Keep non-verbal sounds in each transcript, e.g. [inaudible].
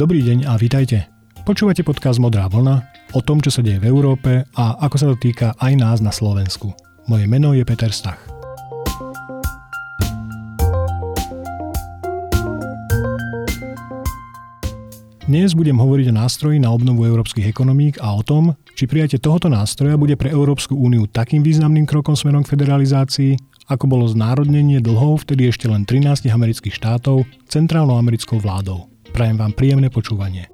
Dobrý deň a vítajte. Počúvate podcast Modrá vlna o tom, čo sa deje v Európe a ako sa to týka aj nás na Slovensku. Moje meno je Peter Stach. Dnes budem hovoriť o nástroji na obnovu európskych ekonomík a o tom, či prijatie tohoto nástroja bude pre Európsku úniu takým významným krokom smerom k federalizácii, ako bolo znárodnenie dlhov vtedy ešte len 13 amerických štátov centrálnou americkou vládou. Prajem vám príjemné počúvanie.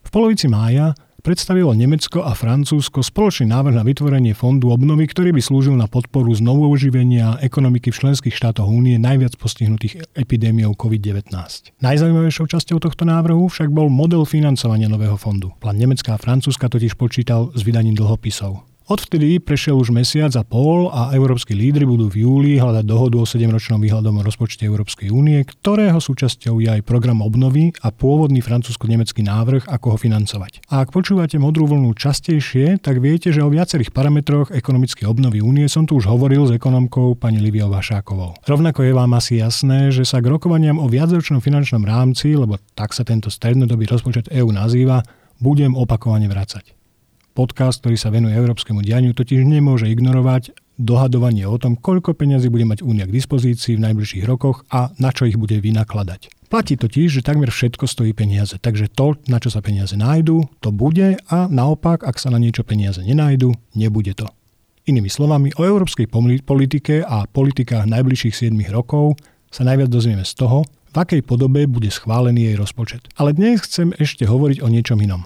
V polovici mája predstavilo Nemecko a Francúzsko spoločný návrh na vytvorenie fondu obnovy, ktorý by slúžil na podporu znovu oživenia ekonomiky v členských štátoch únie najviac postihnutých epidémiou COVID-19. Najzaujímavejšou časťou tohto návrhu však bol model financovania nového fondu. Plán Nemecka a Francúzska totiž počítal s vydaním dlhopisov. Odvtedy prešiel už mesiac a pol a európsky lídry budú v júli hľadať dohodu o 7-ročnom výhľadom rozpočte Európskej únie, ktorého súčasťou je aj program obnovy a pôvodný francúzsko-nemecký návrh, ako ho financovať. A ak počúvate modrú vlnu častejšie, tak viete, že o viacerých parametroch ekonomickej obnovy únie som tu už hovoril s ekonomkou pani Liviou Vašákovou. Rovnako je vám asi jasné, že sa k rokovaniam o viacročnom finančnom rámci, lebo tak sa tento strednodobý rozpočet EÚ nazýva, budem opakovane vracať. Podcast, ktorý sa venuje európskemu dianiu, totiž nemôže ignorovať dohadovanie o tom, koľko peňazí bude mať Únia k dispozícii v najbližších rokoch a na čo ich bude vynakladať. Platí totiž, že takmer všetko stojí peniaze, takže to, na čo sa peniaze nájdú, to bude a naopak, ak sa na niečo peniaze nenájdu, nebude to. Inými slovami, o európskej politike a politikách najbližších 7 rokov sa najviac dozvieme z toho, v akej podobe bude schválený jej rozpočet. Ale dnes chcem ešte hovoriť o niečom inom.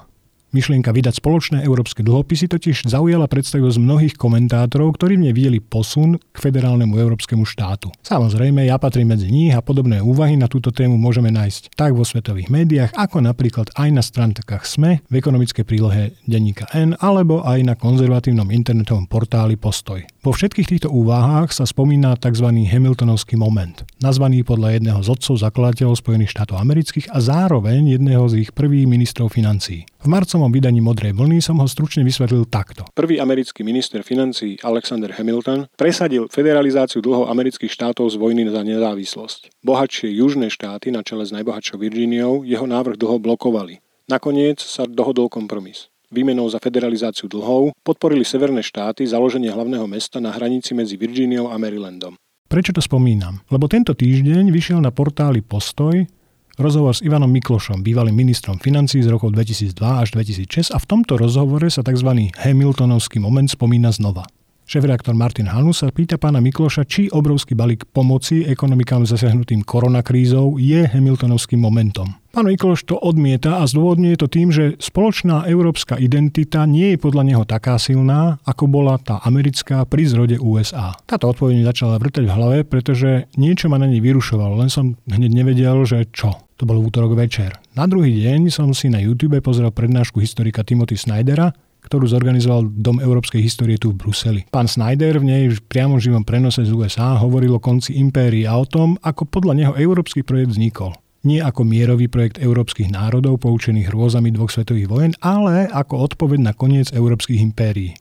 Myšlienka vydať spoločné európske dlhopisy totiž zaujala predstavivosť mnohých komentátorov, ktorí v nej videli posun k federálnemu európskemu štátu. Samozrejme, ja patrím medzi nich a podobné úvahy na túto tému môžeme nájsť tak vo svetových médiách, ako napríklad aj na stránkach SME v ekonomickej prílohe denníka N, alebo aj na konzervatívnom internetovom portáli Postoj. Po všetkých týchto úvahách sa spomína tzv. Hamiltonovský moment, nazvaný podľa jedného z otcov zakladateľov Spojených štátov amerických a zároveň jedného z ich prvých ministrov financií. V marcovom vydaní Modrej vlny som ho stručne vysvetlil takto. Prvý americký minister financí Alexander Hamilton presadil federalizáciu dlhov amerických štátov z vojny za nezávislosť. Bohatšie južné štáty na čele s najbohatšou Virgíniou jeho návrh dlho blokovali. Nakoniec sa dohodol kompromis výmenou za federalizáciu dlhov podporili severné štáty založenie hlavného mesta na hranici medzi Virgíniou a Marylandom. Prečo to spomínam? Lebo tento týždeň vyšiel na portáli Postoj Rozhovor s Ivanom Miklošom, bývalým ministrom financí z rokov 2002 až 2006 a v tomto rozhovore sa tzv. Hamiltonovský moment spomína znova. Šéf-reaktor Martin Hanus sa pýta pána Mikloša, či obrovský balík pomoci ekonomikám zasiahnutým koronakrízou je Hamiltonovským momentom. Pán Mikloš to odmieta a zdôvodňuje to tým, že spoločná európska identita nie je podľa neho taká silná, ako bola tá americká pri zrode USA. Táto odpoveď začala vrtať v hlave, pretože niečo ma na nej vyrušovalo, len som hneď nevedel, že čo. To bol útorok večer. Na druhý deň som si na YouTube pozrel prednášku historika Timothy Snydera, ktorú zorganizoval Dom európskej histórie tu v Bruseli. Pán Snyder v nej v priamom živom prenose z USA hovoril o konci impérii a o tom, ako podľa neho európsky projekt vznikol nie ako mierový projekt európskych národov poučených hrôzami dvoch svetových vojen, ale ako odpoveď na koniec európskych impérií.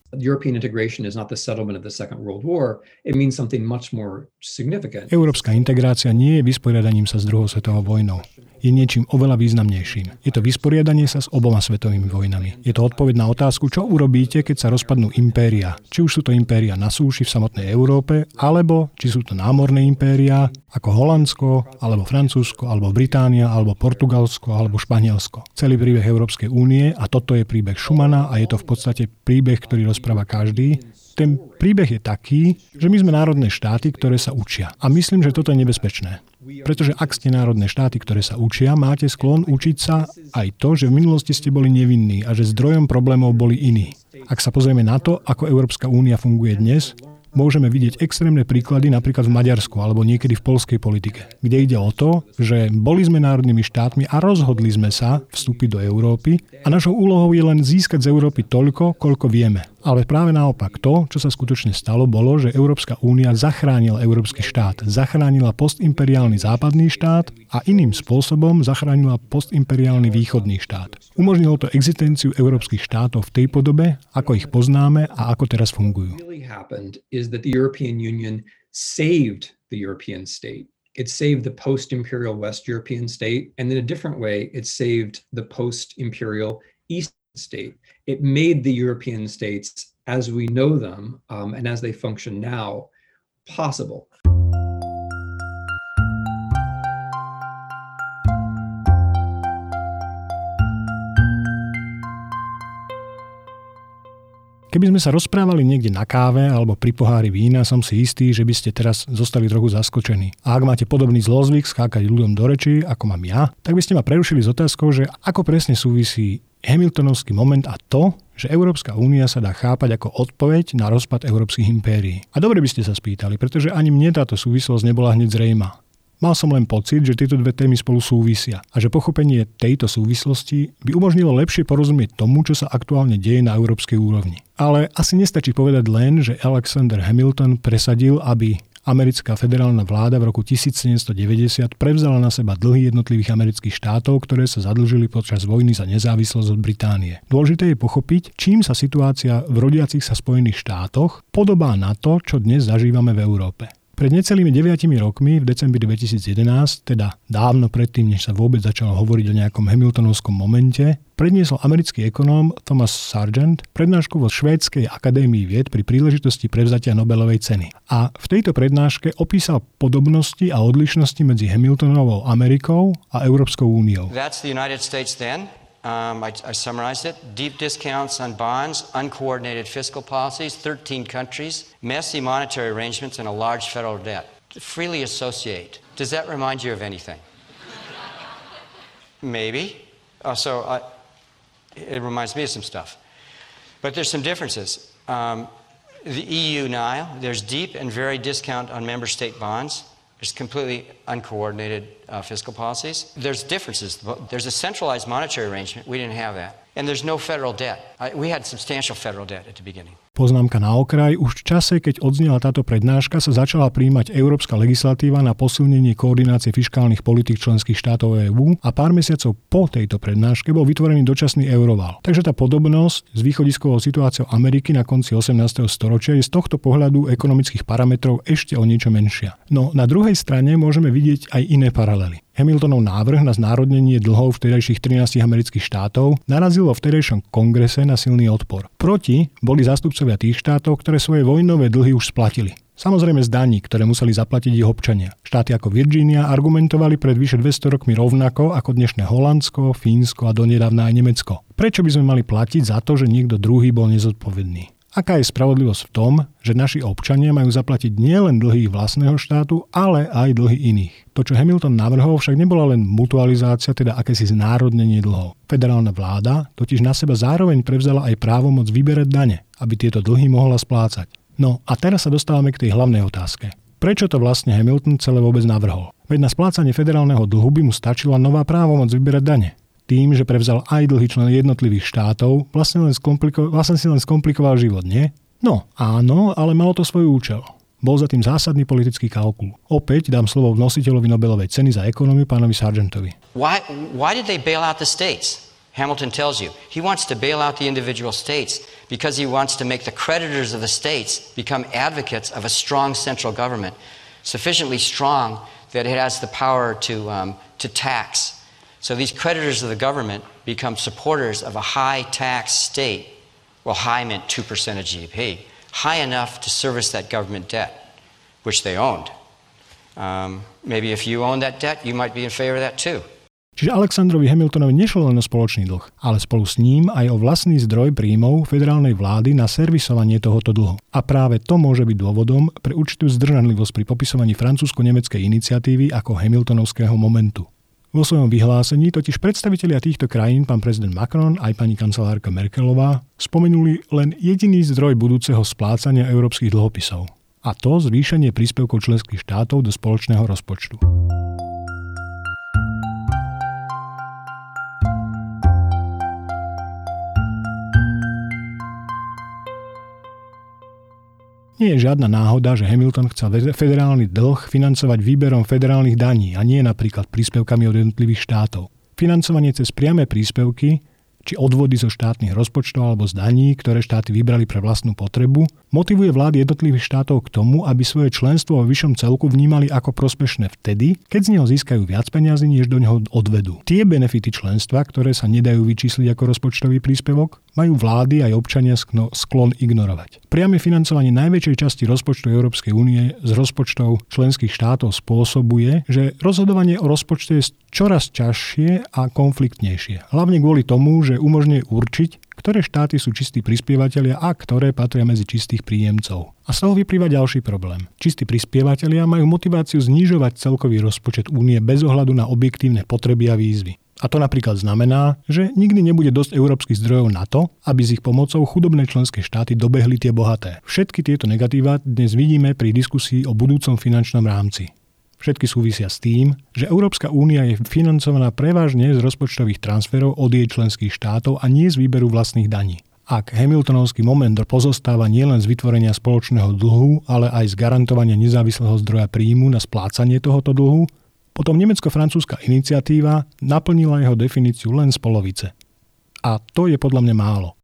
Európska integrácia nie je vysporiadaním sa s druhou svetovou vojnou je niečím oveľa významnejším. Je to vysporiadanie sa s oboma svetovými vojnami. Je to odpoveď na otázku, čo urobíte, keď sa rozpadnú impéria. Či už sú to impéria na súši v samotnej Európe, alebo či sú to námorné impéria ako Holandsko, alebo Francúzsko, alebo Británia, alebo Portugalsko, alebo Španielsko. Celý príbeh Európskej únie a toto je príbeh Schumana a je to v podstate príbeh, ktorý rozpráva každý, ten príbeh je taký, že my sme národné štáty, ktoré sa učia. A myslím, že toto je nebezpečné. Pretože ak ste národné štáty, ktoré sa učia, máte sklon učiť sa aj to, že v minulosti ste boli nevinní a že zdrojom problémov boli iní. Ak sa pozrieme na to, ako Európska únia funguje dnes, môžeme vidieť extrémne príklady napríklad v Maďarsku alebo niekedy v polskej politike, kde ide o to, že boli sme národnými štátmi a rozhodli sme sa vstúpiť do Európy a našou úlohou je len získať z Európy toľko, koľko vieme. Ale práve naopak to, čo sa skutočne stalo, bolo, že Európska únia zachránila európsky štát, zachránila postimperiálny západný štát a iným spôsobom zachránila postimperiálny východný štát. Umožnilo to existenciu európskych štátov v tej podobe, ako ich poznáme a ako teraz fungujú. it saved the post imperial West European state. And in a different way, it saved the post imperial East state. It made the European states as we know them um, and as they function now possible. Keby sme sa rozprávali niekde na káve alebo pri pohári vína, som si istý, že by ste teraz zostali trochu zaskočení. A ak máte podobný zlozvyk skákať ľuďom do reči, ako mám ja, tak by ste ma prerušili s otázkou, že ako presne súvisí Hamiltonovský moment a to, že Európska únia sa dá chápať ako odpoveď na rozpad európskych impérií. A dobre by ste sa spýtali, pretože ani mne táto súvislosť nebola hneď zrejma. Mal som len pocit, že tieto dve témy spolu súvisia a že pochopenie tejto súvislosti by umožnilo lepšie porozumieť tomu, čo sa aktuálne deje na európskej úrovni. Ale asi nestačí povedať len, že Alexander Hamilton presadil, aby americká federálna vláda v roku 1790 prevzala na seba dlhy jednotlivých amerických štátov, ktoré sa zadlžili počas vojny za nezávislosť od Británie. Dôležité je pochopiť, čím sa situácia v rodiacich sa Spojených štátoch podobá na to, čo dnes zažívame v Európe. Pred necelými 9 rokmi, v decembri 2011, teda dávno predtým, než sa vôbec začalo hovoriť o nejakom Hamiltonovskom momente, predniesol americký ekonóm Thomas Sargent prednášku vo Švédskej akadémii vied pri príležitosti prevzatia Nobelovej ceny. A v tejto prednáške opísal podobnosti a odlišnosti medzi Hamiltonovou Amerikou a Európskou úniou. Um, I, I, summarized it. Deep discounts on bonds, uncoordinated fiscal policies, 13 countries, messy monetary arrangements, and a large federal debt. Freely associate. Does that remind you of anything? [laughs] Maybe. Uh, so uh, it reminds me of some stuff. But there's some differences. Um, the EU now, there's deep and very discount on member state bonds. There's completely uncoordinated uh, fiscal policies. There's differences. There's a centralized monetary arrangement. We didn't have that. And there's no federal debt. Poznámka na okraj. Už v čase, keď odznela táto prednáška, sa začala príjmať európska legislatíva na posilnenie koordinácie fiskálnych politik členských štátov EÚ a pár mesiacov po tejto prednáške bol vytvorený dočasný euroval. Takže tá podobnosť s východiskovou situáciou Ameriky na konci 18. storočia je z tohto pohľadu ekonomických parametrov ešte o niečo menšia. No na druhej strane môžeme vidieť aj iné paralely. Hamiltonov návrh na znárodnenie dlhov vtedajších 13 amerických štátov narazil vo vtedajšom kongrese na silný odpor. Proti boli zástupcovia tých štátov, ktoré svoje vojnové dlhy už splatili. Samozrejme z daní, ktoré museli zaplatiť ich občania. Štáty ako Virginia argumentovali pred vyše 200 rokmi rovnako ako dnešné Holandsko, Fínsko a donedávna aj Nemecko. Prečo by sme mali platiť za to, že niekto druhý bol nezodpovedný? Aká je spravodlivosť v tom, že naši občania majú zaplatiť nielen dlhy vlastného štátu, ale aj dlhy iných? To, čo Hamilton navrhol, však nebola len mutualizácia, teda akési znárodnenie dlhov. Federálna vláda totiž na seba zároveň prevzala aj právomoc vyberať dane, aby tieto dlhy mohla splácať. No a teraz sa dostávame k tej hlavnej otázke. Prečo to vlastne Hamilton celé vôbec navrhol? Veď na splácanie federálneho dlhu by mu stačila nová právomoc vyberať dane tým, že prevzal aj dlhy člen jednotlivých štátov, vlastne, len skompliko- vlastne si len skomplikoval život, nie? No, áno, ale malo to svoj účel. Bol za tým zásadný politický kalkul. Opäť dám slovo nositeľovi Nobelovej ceny za ekonómiu, pánovi Sargentovi. Why, why did they bail out the states? Hamilton tells you he wants to bail out the individual states because he wants to make the creditors of the states become advocates of a strong central government, sufficiently strong that it has the power to, um, to tax So these creditors of the government become supporters of a high tax state. Well, high meant 2% of GDP, high enough to service that government debt, which they owned. Um, maybe if you own that debt, you might be in favor of that too. Čiže Alexandrovi Hamiltonovi nešlo len o spoločný dlh, ale spolu s ním aj o vlastný zdroj príjmov federálnej vlády na servisovanie tohoto dlhu. A práve to môže byť dôvodom pre určitú zdržanlivosť pri popisovaní francúzsko-nemeckej iniciatívy ako Hamiltonovského momentu. Vo svojom vyhlásení totiž predstavitelia týchto krajín, pán prezident Macron aj pani kancelárka Merkelová, spomenuli len jediný zdroj budúceho splácania európskych dlhopisov. A to zvýšenie príspevkov členských štátov do spoločného rozpočtu. Nie je žiadna náhoda, že Hamilton chcel federálny dlh financovať výberom federálnych daní a nie napríklad príspevkami od jednotlivých štátov. Financovanie cez priame príspevky či odvody zo štátnych rozpočtov alebo z daní, ktoré štáty vybrali pre vlastnú potrebu, motivuje vlády jednotlivých štátov k tomu, aby svoje členstvo vo vyššom celku vnímali ako prospešné vtedy, keď z neho získajú viac peniazy, než do neho odvedú. Tie benefity členstva, ktoré sa nedajú vyčísliť ako rozpočtový príspevok, majú vlády aj občania sklon ignorovať. Priame financovanie najväčšej časti rozpočtu Európskej únie z rozpočtov členských štátov spôsobuje, že rozhodovanie o rozpočte je čoraz ťažšie a konfliktnejšie. Hlavne kvôli tomu, že umožňuje určiť, ktoré štáty sú čistí prispievateľia a ktoré patria medzi čistých príjemcov. A z toho vyplýva ďalší problém. Čistí prispievateľia majú motiváciu znižovať celkový rozpočet únie bez ohľadu na objektívne potreby a výzvy. A to napríklad znamená, že nikdy nebude dosť európskych zdrojov na to, aby s ich pomocou chudobné členské štáty dobehli tie bohaté. Všetky tieto negatíva dnes vidíme pri diskusii o budúcom finančnom rámci. Všetky súvisia s tým, že Európska únia je financovaná prevažne z rozpočtových transferov od jej členských štátov a nie z výberu vlastných daní. Ak Hamiltonovský moment pozostáva nielen z vytvorenia spoločného dlhu, ale aj z garantovania nezávislého zdroja príjmu na splácanie tohoto dlhu, potom nemecko-francúzska iniciatíva naplnila jeho definíciu len z polovice. A to je podľa mňa málo.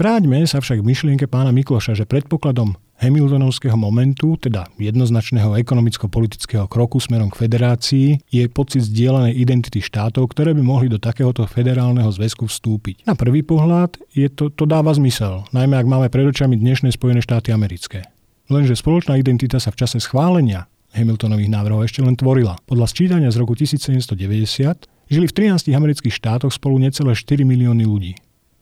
Vráťme sa však k myšlienke pána Mikloša, že predpokladom Hamiltonovského momentu, teda jednoznačného ekonomicko-politického kroku smerom k federácii, je pocit zdieľanej identity štátov, ktoré by mohli do takéhoto federálneho zväzku vstúpiť. Na prvý pohľad je to, to dáva zmysel, najmä ak máme pred očami dnešné Spojené štáty americké. Lenže spoločná identita sa v čase schválenia Hamiltonových návrhov ešte len tvorila. Podľa sčítania z roku 1790 žili v 13 amerických štátoch spolu necelé 4 milióny ľudí.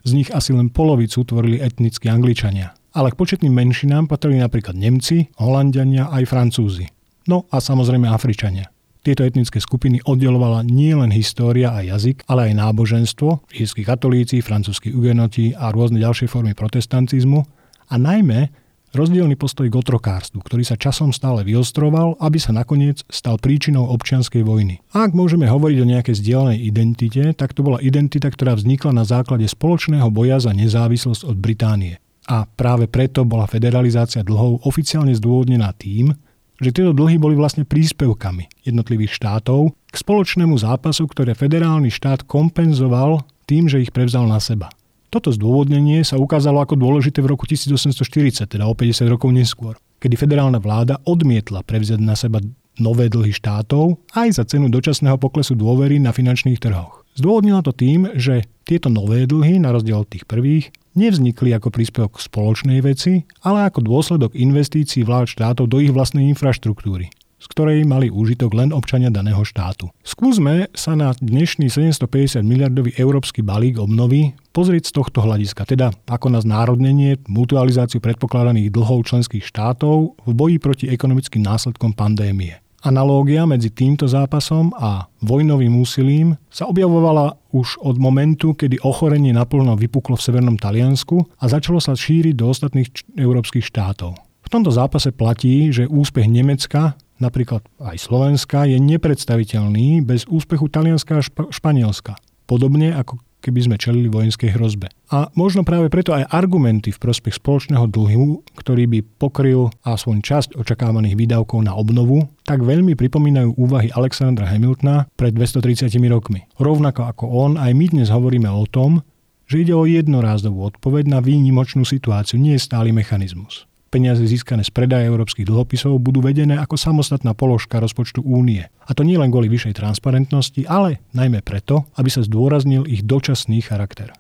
Z nich asi len polovicu tvorili etnickí Angličania ale k početným menšinám patrili napríklad Nemci, Holandiania aj Francúzi. No a samozrejme Afričania. Tieto etnické skupiny oddelovala nielen história a jazyk, ale aj náboženstvo, írsky katolíci, francúzski ugenoti a rôzne ďalšie formy protestantizmu a najmä rozdielný postoj k otrokárstvu, ktorý sa časom stále vyostroval, aby sa nakoniec stal príčinou občianskej vojny. Ak môžeme hovoriť o nejakej zdieľanej identite, tak to bola identita, ktorá vznikla na základe spoločného boja za nezávislosť od Británie a práve preto bola federalizácia dlhov oficiálne zdôvodnená tým, že tieto dlhy boli vlastne príspevkami jednotlivých štátov k spoločnému zápasu, ktoré federálny štát kompenzoval tým, že ich prevzal na seba. Toto zdôvodnenie sa ukázalo ako dôležité v roku 1840, teda o 50 rokov neskôr, kedy federálna vláda odmietla prevziať na seba nové dlhy štátov aj za cenu dočasného poklesu dôvery na finančných trhoch. Zdôvodnila to tým, že tieto nové dlhy, na rozdiel od tých prvých, nevznikli ako príspevok k spoločnej veci, ale ako dôsledok investícií vlád štátov do ich vlastnej infraštruktúry z ktorej mali úžitok len občania daného štátu. Skúsme sa na dnešný 750 miliardový európsky balík obnovy pozrieť z tohto hľadiska, teda ako na znárodnenie, mutualizáciu predpokladaných dlhov členských štátov v boji proti ekonomickým následkom pandémie. Analógia medzi týmto zápasom a vojnovým úsilím sa objavovala už od momentu, kedy ochorenie naplno vypuklo v severnom Taliansku a začalo sa šíriť do ostatných európskych štátov. V tomto zápase platí, že úspech Nemecka, napríklad aj Slovenska, je nepredstaviteľný bez úspechu Talianska a Španielska. Podobne ako keby sme čelili vojenskej hrozbe. A možno práve preto aj argumenty v prospech spoločného dlhu, ktorý by pokryl aspoň časť očakávaných výdavkov na obnovu, tak veľmi pripomínajú úvahy Alexandra Hamiltona pred 230 rokmi. Rovnako ako on, aj my dnes hovoríme o tom, že ide o jednorázovú odpoveď na výnimočnú situáciu, nie je stály mechanizmus peniaze získané z predaja európskych dlhopisov budú vedené ako samostatná položka rozpočtu únie. A to nie len kvôli vyššej transparentnosti, ale najmä preto, aby sa zdôraznil ich dočasný charakter.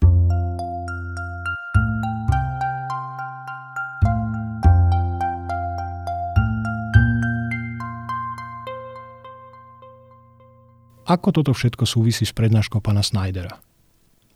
Ako toto všetko súvisí s prednáškou pána Snydera?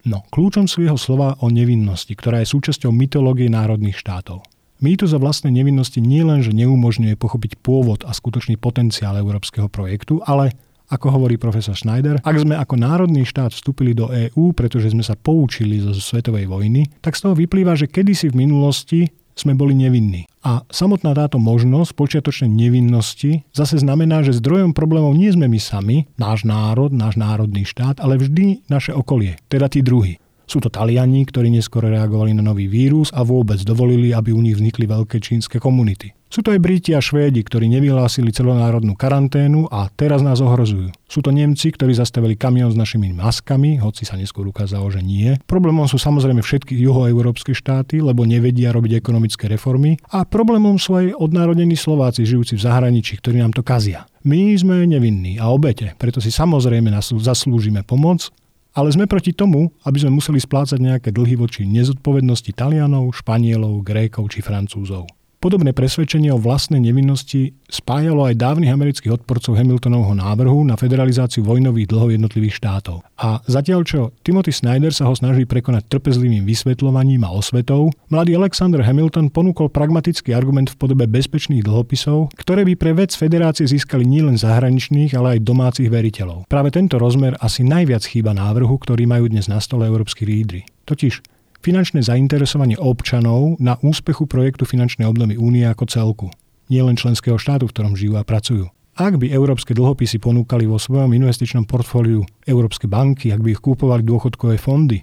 No, kľúčom sú jeho slova o nevinnosti, ktorá je súčasťou mytológie národných štátov. Mýtus za vlastnej nevinnosti nielen, že neumožňuje pochopiť pôvod a skutočný potenciál európskeho projektu, ale ako hovorí profesor Schneider, ak sme ako národný štát vstúpili do EÚ, pretože sme sa poučili zo svetovej vojny, tak z toho vyplýva, že kedysi v minulosti sme boli nevinní. A samotná táto možnosť počiatočnej nevinnosti zase znamená, že zdrojom problémov nie sme my sami, náš národ, náš národný štát, ale vždy naše okolie, teda tí druhí. Sú to Taliani, ktorí neskôr reagovali na nový vírus a vôbec dovolili, aby u nich vznikli veľké čínske komunity. Sú to aj Briti a Švédi, ktorí nevyhlásili celonárodnú karanténu a teraz nás ohrozujú. Sú to Nemci, ktorí zastavili kamión s našimi maskami, hoci sa neskôr ukázalo, že nie. Problémom sú samozrejme všetky juhoeurópske štáty, lebo nevedia robiť ekonomické reformy. A problémom sú aj odnárodení Slováci žijúci v zahraničí, ktorí nám to kazia. My sme nevinní a obete, preto si samozrejme zaslúžime pomoc, ale sme proti tomu, aby sme museli splácať nejaké dlhy voči nezodpovednosti Talianov, Španielov, Grékov či Francúzov. Podobné presvedčenie o vlastnej nevinnosti spájalo aj dávnych amerických odporcov Hamiltonovho návrhu na federalizáciu vojnových dlhov jednotlivých štátov. A zatiaľ čo Timothy Snyder sa ho snaží prekonať trpezlivým vysvetľovaním a osvetou, mladý Alexander Hamilton ponúkol pragmatický argument v podobe bezpečných dlhopisov, ktoré by pre vec federácie získali nielen zahraničných, ale aj domácich veriteľov. Práve tento rozmer asi najviac chýba návrhu, ktorý majú dnes na stole európsky lídry. Totiž finančné zainteresovanie občanov na úspechu projektu finančnej obnovy únie ako celku, nielen členského štátu, v ktorom žijú a pracujú. Ak by európske dlhopisy ponúkali vo svojom investičnom portfóliu európske banky, ak by ich kúpovali dôchodkové fondy,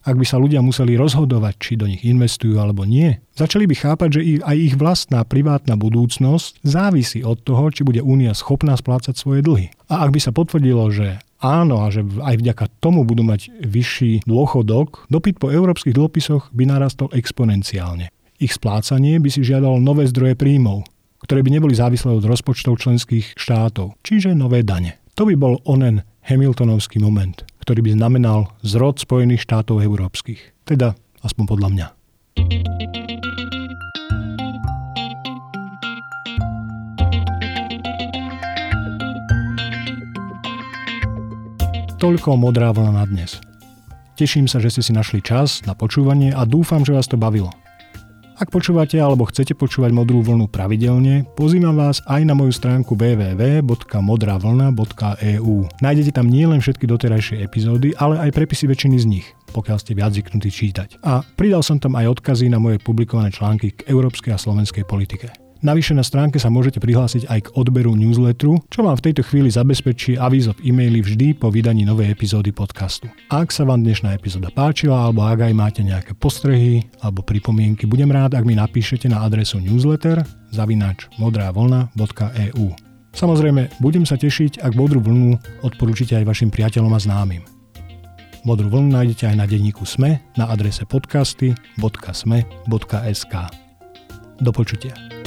ak by sa ľudia museli rozhodovať, či do nich investujú alebo nie, začali by chápať, že aj ich vlastná privátna budúcnosť závisí od toho, či bude únia schopná splácať svoje dlhy. A ak by sa potvrdilo, že áno a že aj vďaka tomu budú mať vyšší dôchodok, dopyt po európskych dlhopisoch by narastol exponenciálne. Ich splácanie by si žiadalo nové zdroje príjmov, ktoré by neboli závislé od rozpočtov členských štátov, čiže nové dane. To by bol onen Hamiltonovský moment, ktorý by znamenal zrod Spojených štátov európskych. Teda aspoň podľa mňa. Toľko modrá vlna na dnes. Teším sa, že ste si našli čas na počúvanie a dúfam, že vás to bavilo. Ak počúvate alebo chcete počúvať modrú vlnu pravidelne, pozývam vás aj na moju stránku www.modravlna.eu. Nájdete tam nielen všetky doterajšie epizódy, ale aj prepisy väčšiny z nich, pokiaľ ste viac zvyknutí čítať. A pridal som tam aj odkazy na moje publikované články k európskej a slovenskej politike. Navyše na stránke sa môžete prihlásiť aj k odberu newsletteru, čo vám v tejto chvíli zabezpečí avízo v e-maili vždy po vydaní novej epizódy podcastu. Ak sa vám dnešná epizóda páčila, alebo ak aj máte nejaké postrehy alebo pripomienky, budem rád, ak mi napíšete na adresu newsletter zavinač modravlna.eu. Samozrejme, budem sa tešiť, ak modrú vlnu odporúčite aj vašim priateľom a známym. Modrú vlnu nájdete aj na denníku SME na adrese podcasty.sme.sk. Do počutia.